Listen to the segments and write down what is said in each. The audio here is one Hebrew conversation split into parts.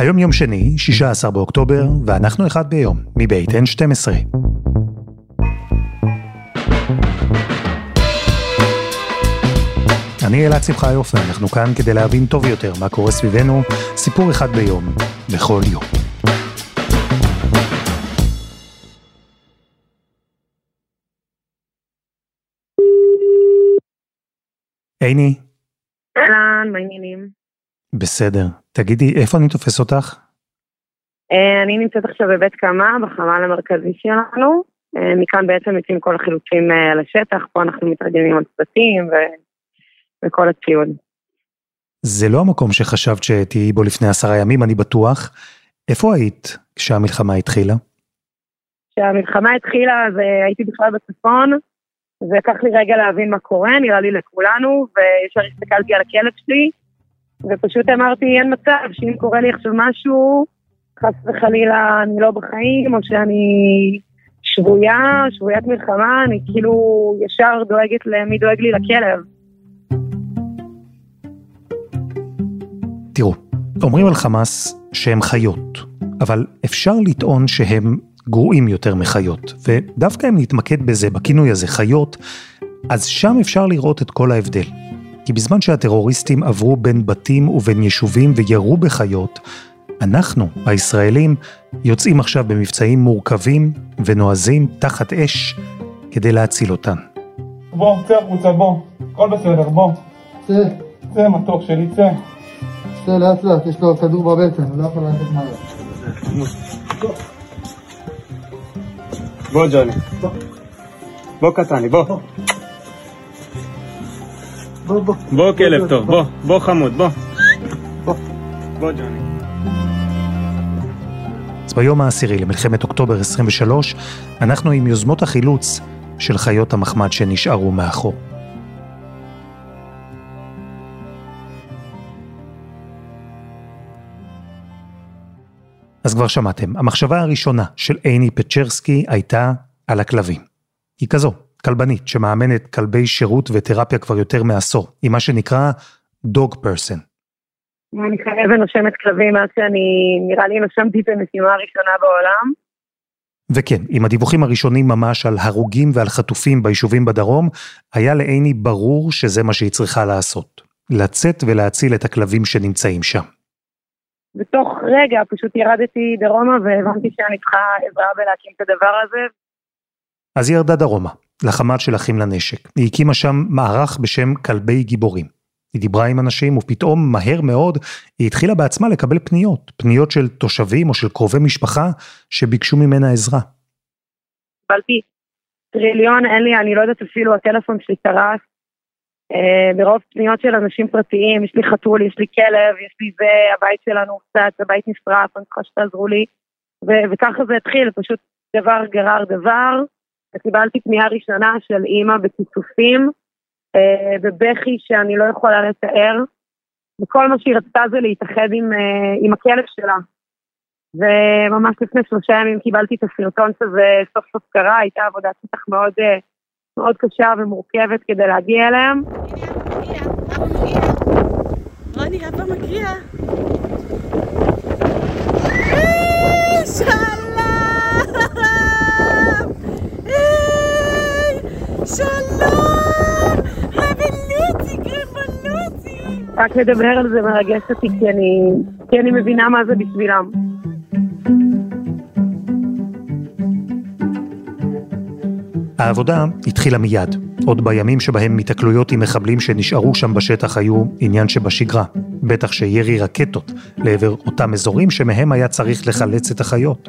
היום יום שני, 16 באוקטובר, ואנחנו אחד ביום, מבית N12. אני אלעד שמחיוף, ואנחנו כאן כדי להבין טוב יותר מה קורה סביבנו, סיפור אחד ביום, בכל יום. עיני. אהלן, מה העניינים? בסדר. תגידי, איפה אני תופס אותך? אה, אני נמצאת עכשיו בבית קמה, בחמ"ל המרכזי שלנו. אה, מכאן בעצם יוצאים כל החילוצים אה, לשטח, פה אנחנו מתרגלים על צוותים וכל הציוד. זה לא המקום שחשבת שתהיי בו לפני עשרה ימים, אני בטוח. איפה היית כשהמלחמה התחילה? כשהמלחמה התחילה, אז הייתי בכלל בצפון, ולקח לי רגע להבין מה קורה, נראה לי לכולנו, וישר הסתכלתי על הכלב שלי, ופשוט אמרתי, אין מצב שאם קורה לי עכשיו משהו, חס וחלילה אני לא בחיים, או שאני שבויה, שבוית מלחמה, אני כאילו ישר דואגת למי דואג לי לכלב. תראו, אומרים על חמאס שהם חיות, אבל אפשר לטעון שהם גרועים יותר מחיות, ודווקא אם נתמקד בזה, בכינוי הזה, חיות, אז שם אפשר לראות את כל ההבדל. כי בזמן שהטרוריסטים עברו בין בתים ובין יישובים וירו בחיות, אנחנו, הישראלים, יוצאים עכשיו במבצעים מורכבים ונועזים תחת אש כדי להציל אותן. בוא, צא החוצה, בוא. הכל בסדר, בוא. צא. צא, מתוק שלי, צא. צא לאט לאט, יש לו כדור בבטן, הוא לא יכול ללכת מהר. בוא, ג'וני. בוא, קטני, בוא. בוא, בוא. בוא, כלב טוב, בוא. בוא, חמוד, בוא. בוא, ג'וני. אז ביום העשירי למלחמת אוקטובר 23, אנחנו עם יוזמות החילוץ של חיות המחמד שנשארו מאחור. אז כבר שמעתם, המחשבה הראשונה של עיני פצ'רסקי הייתה על הכלבים. היא כזו, כלבנית שמאמנת כלבי שירות ותרפיה כבר יותר מעשור, היא מה שנקרא דוג פרסן. אני חיה ונושמת כלבים מאז שאני, נראה לי נושמתי את המשימה הראשונה בעולם. וכן, עם הדיווחים הראשונים ממש על הרוגים ועל חטופים ביישובים בדרום, היה לעיני ברור שזה מה שהיא צריכה לעשות. לצאת ולהציל את הכלבים שנמצאים שם. בתוך רגע פשוט ירדתי דרומה והבנתי שאני צריכה עזרה בלהקים את הדבר הזה. אז היא ירדה דרומה, לחמ"ל של אחים לנשק. היא הקימה שם מערך בשם כלבי גיבורים. היא דיברה עם אנשים ופתאום מהר מאוד היא התחילה בעצמה לקבל פניות, פניות של תושבים או של קרובי משפחה שביקשו ממנה עזרה. קיבלתי טריליון, אין לי, אני לא יודעת אפילו, הטלפון שלי קרס. אה, ברוב פניות של אנשים פרטיים, יש לי חתול, יש לי כלב, יש לי זה, הבית שלנו קצת, הבית נשרף, אני צריכה שתעזרו לי. וככה זה התחיל, פשוט דבר גרר דבר. וקיבלתי פנייה ראשונה של אימא בכיסופים, אה, בבכי שאני לא יכולה לתאר, וכל מה שהיא רצתה זה להתאחד עם, אה, עם הכלב שלה. וממש לפני שלושה ימים קיבלתי את הסרטון שזה סוף סוף קרה, הייתה עבודת שטח מאוד, אה, מאוד קשה ומורכבת כדי להגיע אליהם. רוני, אבא מגיע. רק לדבר על זה מרגש אותי כי אני, כי אני מבינה מה זה בשבילם. העבודה התחילה מיד, עוד בימים שבהם התקלויות עם מחבלים שנשארו שם בשטח היו עניין שבשגרה. בטח שירי רקטות לעבר אותם אזורים שמהם היה צריך לחלץ את החיות.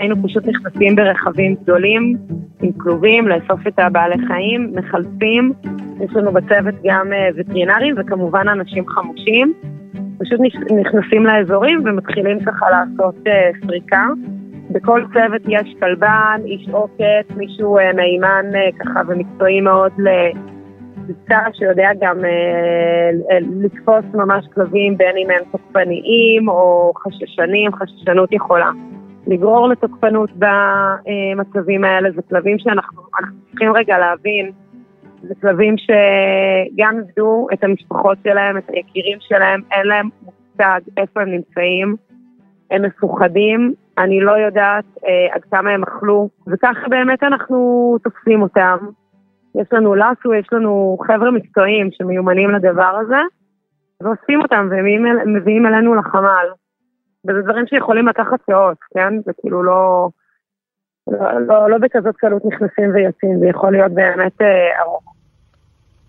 היינו פשוט נכנסים ברכבים גדולים עם כלובים, לאסוף את הבעלי חיים, מחלצים. יש לנו בצוות גם אה, וטרינרים וכמובן אנשים חמושים. פשוט נכנסים לאזורים ומתחילים ככה לעשות אה, סריקה. בכל צוות יש כלבן, איש עוקץ, מישהו אה, נעימן ככה ומקצועי מאוד לקבוצה שיודע גם לתפוס ממש כלבים בין אם הם תוקפניים או חששנים, חששנות יכולה. לגרור לתוקפנות במצבים האלה, זה כלבים שאנחנו צריכים רגע להבין, זה כלבים שגם איבדו את המשפחות שלהם, את היקירים שלהם, אין להם מושג איפה הם נמצאים, הם מפוחדים, אני לא יודעת אה, עד כמה הם אכלו, וככה באמת אנחנו תופסים אותם. יש לנו לסו, יש לנו חבר'ה מקצועיים שמיומנים לדבר הזה, ואוספים אותם ומביאים אלינו לחמ"ל. וזה דברים שיכולים לקחת שעות, כן? זה כאילו לא, לא, לא, לא בכזאת קלות נכנסים ויוצאים, זה יכול להיות באמת אה, ארוך.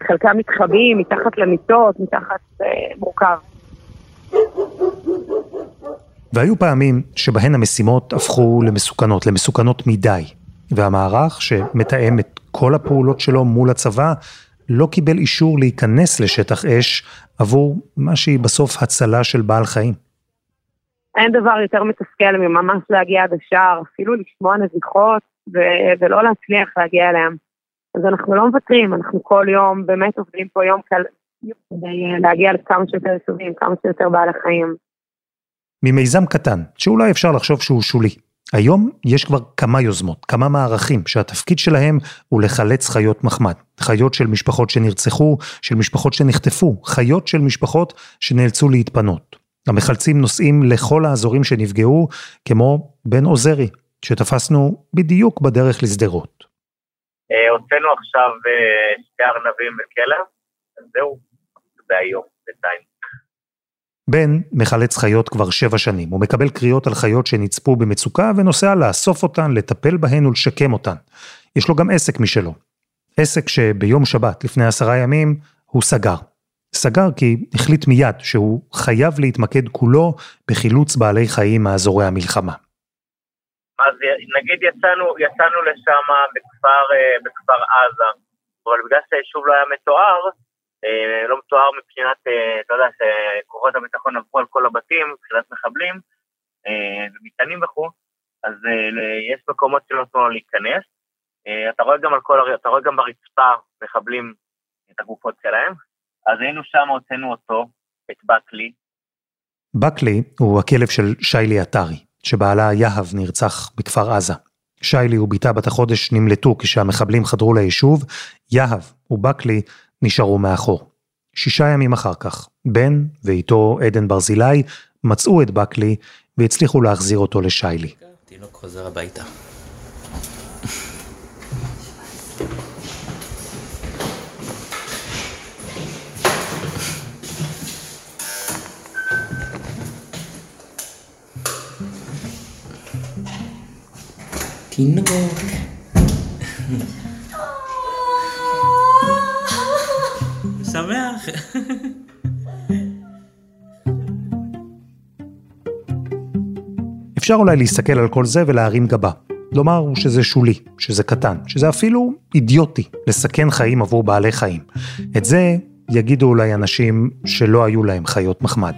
חלקם מתחבאים מתחת למיטות, מתחת אה, מורכב. והיו פעמים שבהן המשימות הפכו למסוכנות, למסוכנות מדי, והמערך שמתאם את כל הפעולות שלו מול הצבא, לא קיבל אישור להיכנס לשטח אש עבור מה שהיא בסוף הצלה של בעל חיים. אין דבר יותר מתסכל מממש להגיע עד השער, אפילו לשמוע נזיכות ו- ולא להצליח להגיע אליהם. אז אנחנו לא מוותרים, אנחנו כל יום באמת עובדים פה יום קל... כדי להגיע לכמה שיותר יישובים, כמה שיותר בעלי חיים. ממיזם קטן, שאולי אפשר לחשוב שהוא שולי. היום יש כבר כמה יוזמות, כמה מערכים, שהתפקיד שלהם הוא לחלץ חיות מחמד. חיות של משפחות שנרצחו, של משפחות שנחטפו, חיות של משפחות שנאלצו להתפנות. המחלצים נוסעים לכל האזורים שנפגעו, כמו בן עוזרי, שתפסנו בדיוק בדרך לשדרות. אה, הוצאנו עכשיו אה, שתי ארנבים וכלב, זהו, זה היום, בינתיים. בן מחלץ חיות כבר שבע שנים, הוא מקבל קריאות על חיות שנצפו במצוקה ונוסע לאסוף אותן, לטפל בהן ולשקם אותן. יש לו גם עסק משלו. עסק שביום שבת, לפני עשרה ימים, הוא סגר. סגר כי החליט מיד שהוא חייב להתמקד כולו בחילוץ בעלי חיים מאזורי המלחמה. אז נגיד יצאנו, יצאנו לשם בכפר, אה, בכפר עזה, אבל בגלל שהיישוב לא היה מתואר, אה, לא מתואר מבחינת, אה, אתה יודע, שכוחות הביטחון עברו על כל הבתים, מבחינת מחבלים ומטענים וכו', אז יש מקומות שלא נתנו להיכנס. אתה רואה גם על כל, אתה רואה גם ברצפה מחבלים את הגופות שלהם. אז היינו שם, הוצאנו אותו, את בקלי. בקלי הוא הכלב של שיילי עטרי, שבעלה יהב נרצח בכפר עזה. שיילי ובתה בת החודש נמלטו כשהמחבלים חדרו ליישוב, יהב ובקלי נשארו מאחור. שישה ימים אחר כך, בן ואיתו עדן ברזילי מצאו את בקלי והצליחו להחזיר אותו לשיילי. תינוק חוזר הביתה. תינוק. שמח. אפשר אולי להסתכל על כל זה ולהרים גבה. לומר שזה שולי, שזה קטן, שזה אפילו אידיוטי לסכן חיים עבור בעלי חיים. את זה יגידו אולי אנשים שלא היו להם חיות מחמד,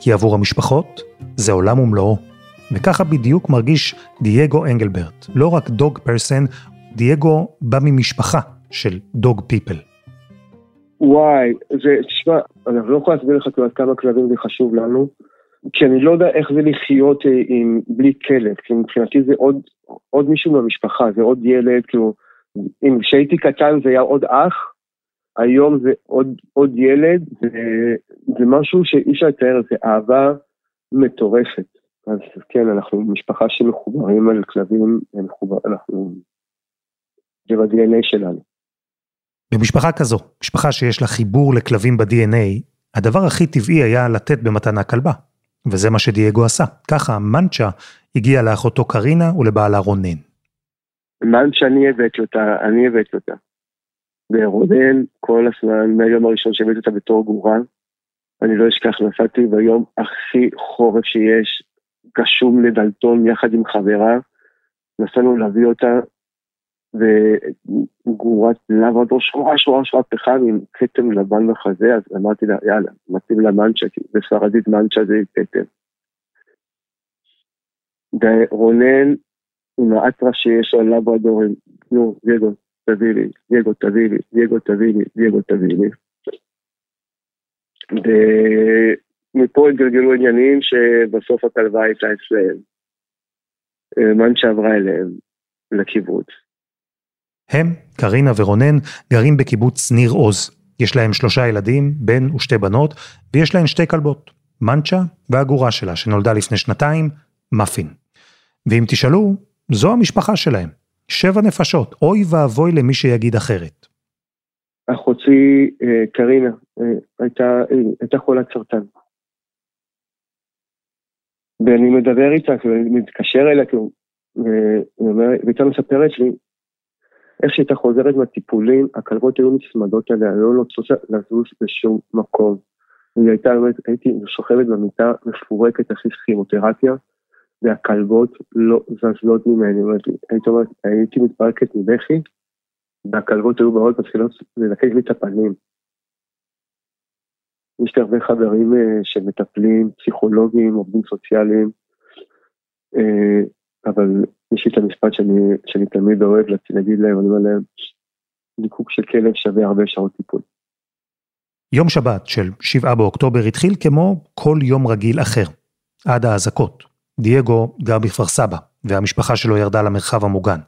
כי עבור המשפחות זה עולם ומלואו. וככה בדיוק מרגיש דייגו אנגלברט. לא רק דוג פרסן, דייגו בא ממשפחה של דוג פיפל. וואי, זה, תשמע, אני לא יכול להסביר לך עד כמה כלבים זה חשוב לנו, כי אני לא יודע איך זה לחיות אה, עם, בלי כלב, כי מבחינתי זה עוד, עוד מישהו מהמשפחה, זה עוד ילד, כאילו, אם כשהייתי קטן זה היה עוד אח, היום זה עוד, עוד ילד, זה, זה משהו שאי אפשר לתאר, זה אהבה מטורפת. אז כן, אנחנו משפחה שמחוברים על כלבים, מחובר, אנחנו... זה ב-DNA שלנו. במשפחה כזו, משפחה שיש לה חיבור לכלבים ב-DNA, הדבר הכי טבעי היה לתת במתנה כלבה. וזה מה שדייגו עשה. ככה מנצ'ה הגיע לאחותו קרינה ולבעלה רונן. מנצ'ה אני הבאתי אותה, אני הבאתי אותה. ורונן כל הזמן, מהיום הראשון שהבאתי אותה בתור גורה, אני לא אשכח, נסעתי ביום הכי חורף שיש, קשום לדלתון יחד עם חברה, נסענו להביא אותה, וגורת לבדו שורה שורה שורה פחם עם כתם לבן בחזה, אז אמרתי לה, יאללה, מתאים לה מנצ'ה, כי בספרדית מנצ'ה זה כתם. ורונן, עם האטרה שיש על לבדורים, נו, דייגו, תביא לי, דייגו, תביא לי, דייגו, תביא לי, דייגו, תביא לי. מפה התגלגלו עניינים שבסוף הכלבה הייתה אצלם. מנצ'ה עברה אליהם, לקיבוץ. הם, קרינה ורונן, גרים בקיבוץ ניר עוז. יש להם שלושה ילדים, בן ושתי בנות, ויש להם שתי כלבות. מנצ'ה והגורה שלה שנולדה לפני שנתיים, מאפין. ואם תשאלו, זו המשפחה שלהם. שבע נפשות, אוי ואבוי למי שיגיד אחרת. אחותי אה, קרינה אה, הייתה, אה, הייתה חולת סרטן. ואני מדבר איתה, כאילו, אני מתקשר אליה, כאילו, והייתה מספרת לי איך שהייתה חוזרת מהטיפולים, הכלבות היו נצמדות עליה, לא רוצות לזוז בשום מקום. היא הייתה, באמת, הייתי שוכבת במיטה מפורקת אחרי כימותרפיה, והכלבות לא זזלות ממני, הייתי אומרת, הייתי מתפרקת מבכי, והכלבות היו באות מתחילות ללקק לי את הפנים. יש לי הרבה חברים uh, שמטפלים, פסיכולוגים, עובדים סוציאליים, uh, אבל יש לי את המשפט שאני, שאני תמיד אוהב להגיד להם, אני אומר להם, ליקוק של כלב שווה הרבה שעות טיפול. יום שבת של 7 באוקטובר התחיל כמו כל יום רגיל אחר, עד האזעקות. דייגו גר בכפר סבא, והמשפחה שלו ירדה למרחב המוגן.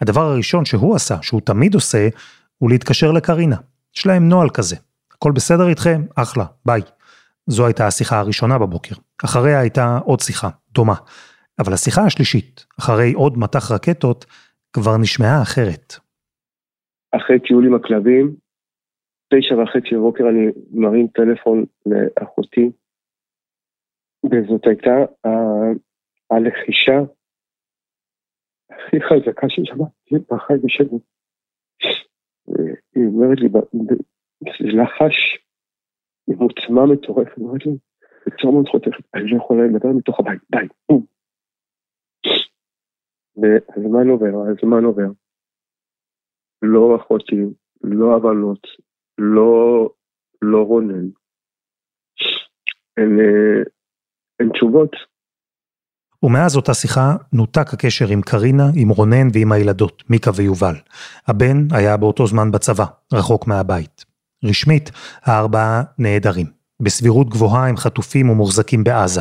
הדבר הראשון שהוא עשה, שהוא תמיד עושה, הוא להתקשר לקרינה. יש להם נוהל כזה. הכל בסדר איתכם? אחלה, ביי. זו הייתה השיחה הראשונה בבוקר. אחריה הייתה עוד שיחה, דומה. אבל השיחה השלישית, אחרי עוד מטח רקטות, כבר נשמעה אחרת. אחרי טיול עם הכלבים, תשע וחצי בבוקר אני מרים טלפון לאחותי, וזאת הייתה הלחישה הכי חזקה ששמעתי בחיים שלי. היא אומרת לי, לחש עם עוצמה מטורפת, אומרת לי, בצורה מאוד חותכת, אני לא יכולה לדבר מתוך הבית, די, בום. והזמן עובר, הזמן עובר. לא אחותי, לא הבנות, לא, לא רונן. אין, אה, אין תשובות. ומאז אותה שיחה נותק הקשר עם קרינה, עם רונן ועם הילדות, מיקה ויובל. הבן היה באותו זמן בצבא, רחוק מהבית. רשמית, הארבעה נעדרים. בסבירות גבוהה הם חטופים ומוחזקים בעזה.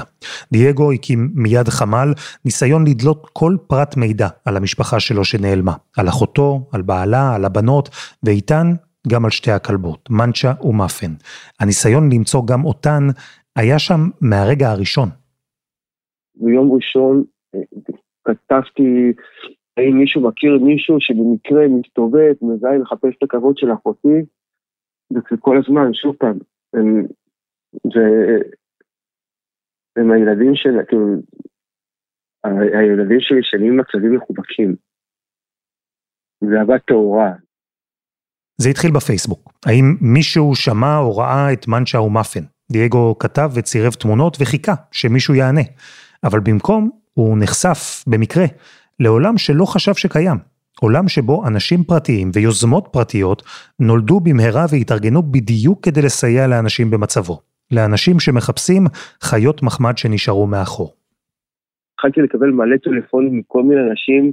דייגו הקים מיד חמ"ל, ניסיון לדלות כל פרט מידע על המשפחה שלו שנעלמה. על אחותו, על בעלה, על הבנות, ואיתן גם על שתי הכלבות, מנצ'ה ומאפן. הניסיון למצוא גם אותן היה שם מהרגע הראשון. ביום ראשון אה, כתבתי האם מישהו מכיר מישהו שבמקרה מסתובב, מזהה לחפש את הכבוד של אחותי, וזה כל הזמן, שוב פעם, הם, זה, הם הילדים של, כאילו, הילדים שלי שנים מצבים מחובקים. זה אהבה טהורה. זה התחיל בפייסבוק. האם מישהו שמע או ראה את מנצ'ה ומאפן? דייגו כתב וצירף תמונות וחיכה שמישהו יענה. אבל במקום, הוא נחשף, במקרה, לעולם שלא חשב שקיים. עולם שבו אנשים פרטיים ויוזמות פרטיות נולדו במהרה והתארגנו בדיוק כדי לסייע לאנשים במצבו. לאנשים שמחפשים חיות מחמד שנשארו מאחור. התחלתי לקבל מלא טלפונים מכל מיני אנשים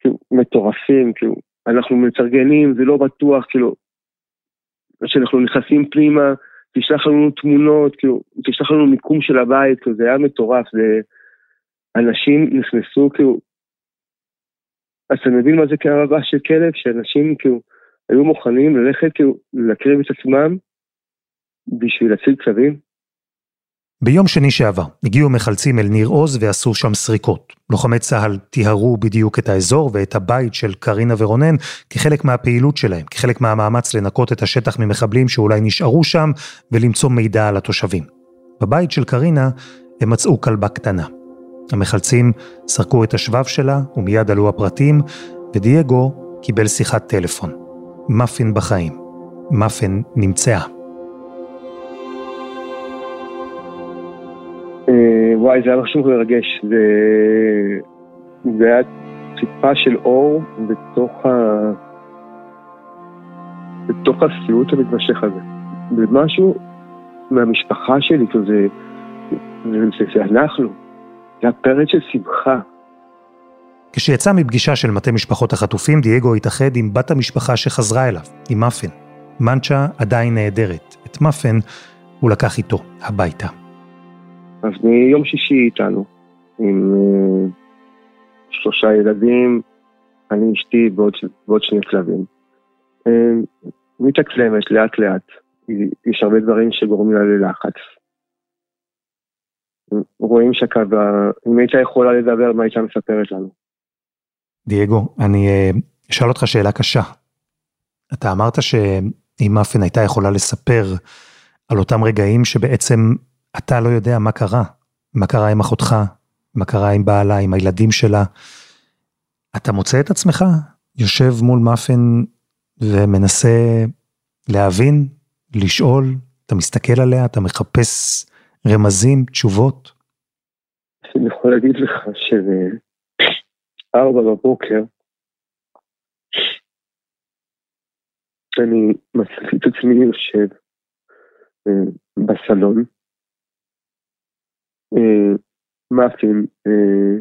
כאילו, מטורפים, כאילו, אנחנו מתארגנים, זה לא בטוח, כאילו, כשאנחנו נכנסים פנימה, תשלח לנו תמונות, כאילו, תשלח לנו מיקום של הבית, כאילו, זה היה מטורף, זה... אנשים נכנסו, כאילו... אז אתה מבין מה זה קרבה של כלב? שאנשים, כאילו, היו מוכנים ללכת, כאילו, להקריב את עצמם בשביל להציל כלבים? ביום שני שעבר הגיעו מחלצים אל ניר עוז ועשו שם סריקות. לוחמי צה"ל טיהרו בדיוק את האזור ואת הבית של קרינה ורונן כחלק מהפעילות שלהם, כחלק מהמאמץ לנקות את השטח ממחבלים שאולי נשארו שם ולמצוא מידע על התושבים. בבית של קרינה הם מצאו כלבה קטנה. המחלצים סרקו את השבב שלה ומיד עלו הפרטים, ודייגו קיבל שיחת טלפון. מאפין בחיים. מאפין נמצאה. אה, וואי, זה היה משהו מרגש. זה, זה היה טיפה של אור בתוך, ה... בתוך הסיוט המתמשך הזה. זה משהו מהמשפחה שלי, זה, זה, זה, אנחנו, זה הפרץ של שמחה. כשיצא מפגישה של מטה משפחות החטופים, דייגו התאחד עם בת המשפחה שחזרה אליו, עם מאפן. מנצ'ה עדיין נהדרת. את מאפן הוא לקח איתו הביתה. אז מיום שישי איתנו, עם uh, שלושה ילדים, אני אשתי ועוד, ועוד שני כלבים. Uh, מתאקלמת לאט לאט, יש הרבה דברים שגורמים לה ללחץ. רואים שכבה, אם הייתה יכולה לדבר, מה הייתה מספרת לנו? דייגו, אני אה, אשאל אותך שאלה קשה. אתה אמרת שאם מאפן הייתה יכולה לספר על אותם רגעים שבעצם אתה לא יודע מה קרה, מה קרה עם אחותך, מה קרה עם בעלה, עם הילדים שלה. אתה מוצא את עצמך יושב מול מאפן ומנסה להבין, לשאול, אתה מסתכל עליה, אתה מחפש רמזים, תשובות? אני יכול להגיד לך שזה ארבע בבוקר, אני מצליח את עצמי יושב אה, בסלון, אה, מאפין אה,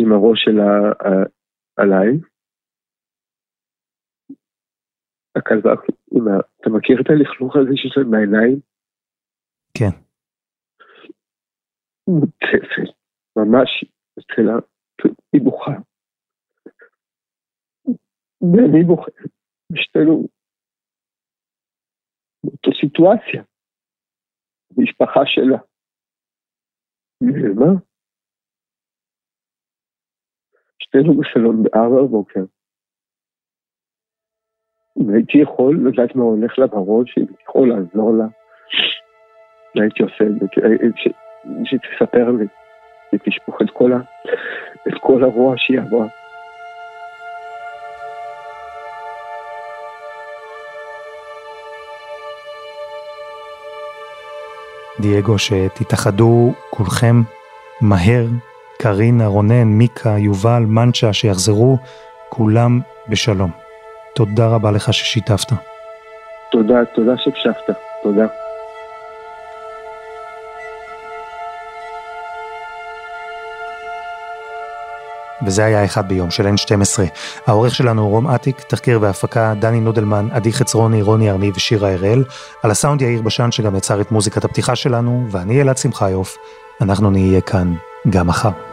עם הראש שלה עליי. הכלבה, אתה מכיר את הלכלוך הזה שיש להם בעיניים? כן. מוטפת, ממש אצלה, היא בוכה. ואני בוכה, ושתינו באותה סיטואציה, משפחה שלה. ומה? שתינו בסלון בארבע בבוקר. והייתי יכול לדעת מה הולך לה בראש, הייתי יכול לעזור לה. והייתי עושה את זה, שתספר לי, ותשפוך את כל, ה, את כל הרוע שהיא עברה. דייגו, שתתאחדו כולכם מהר, קרינה, רונן, מיקה, יובל, מנצ'ה, שיחזרו כולם בשלום. תודה רבה לך ששיתפת. תודה, תודה שהקשבת, תודה. וזה היה אחד ביום של N12. העורך שלנו רום אטיק, תחקיר והפקה דני נודלמן, עדי חצרוני, רוני ארני ושירה הראל. על הסאונד יאיר בשן שגם יצר את מוזיקת הפתיחה שלנו, ואני אלעד שמחיוף. אנחנו נהיה כאן גם מחר.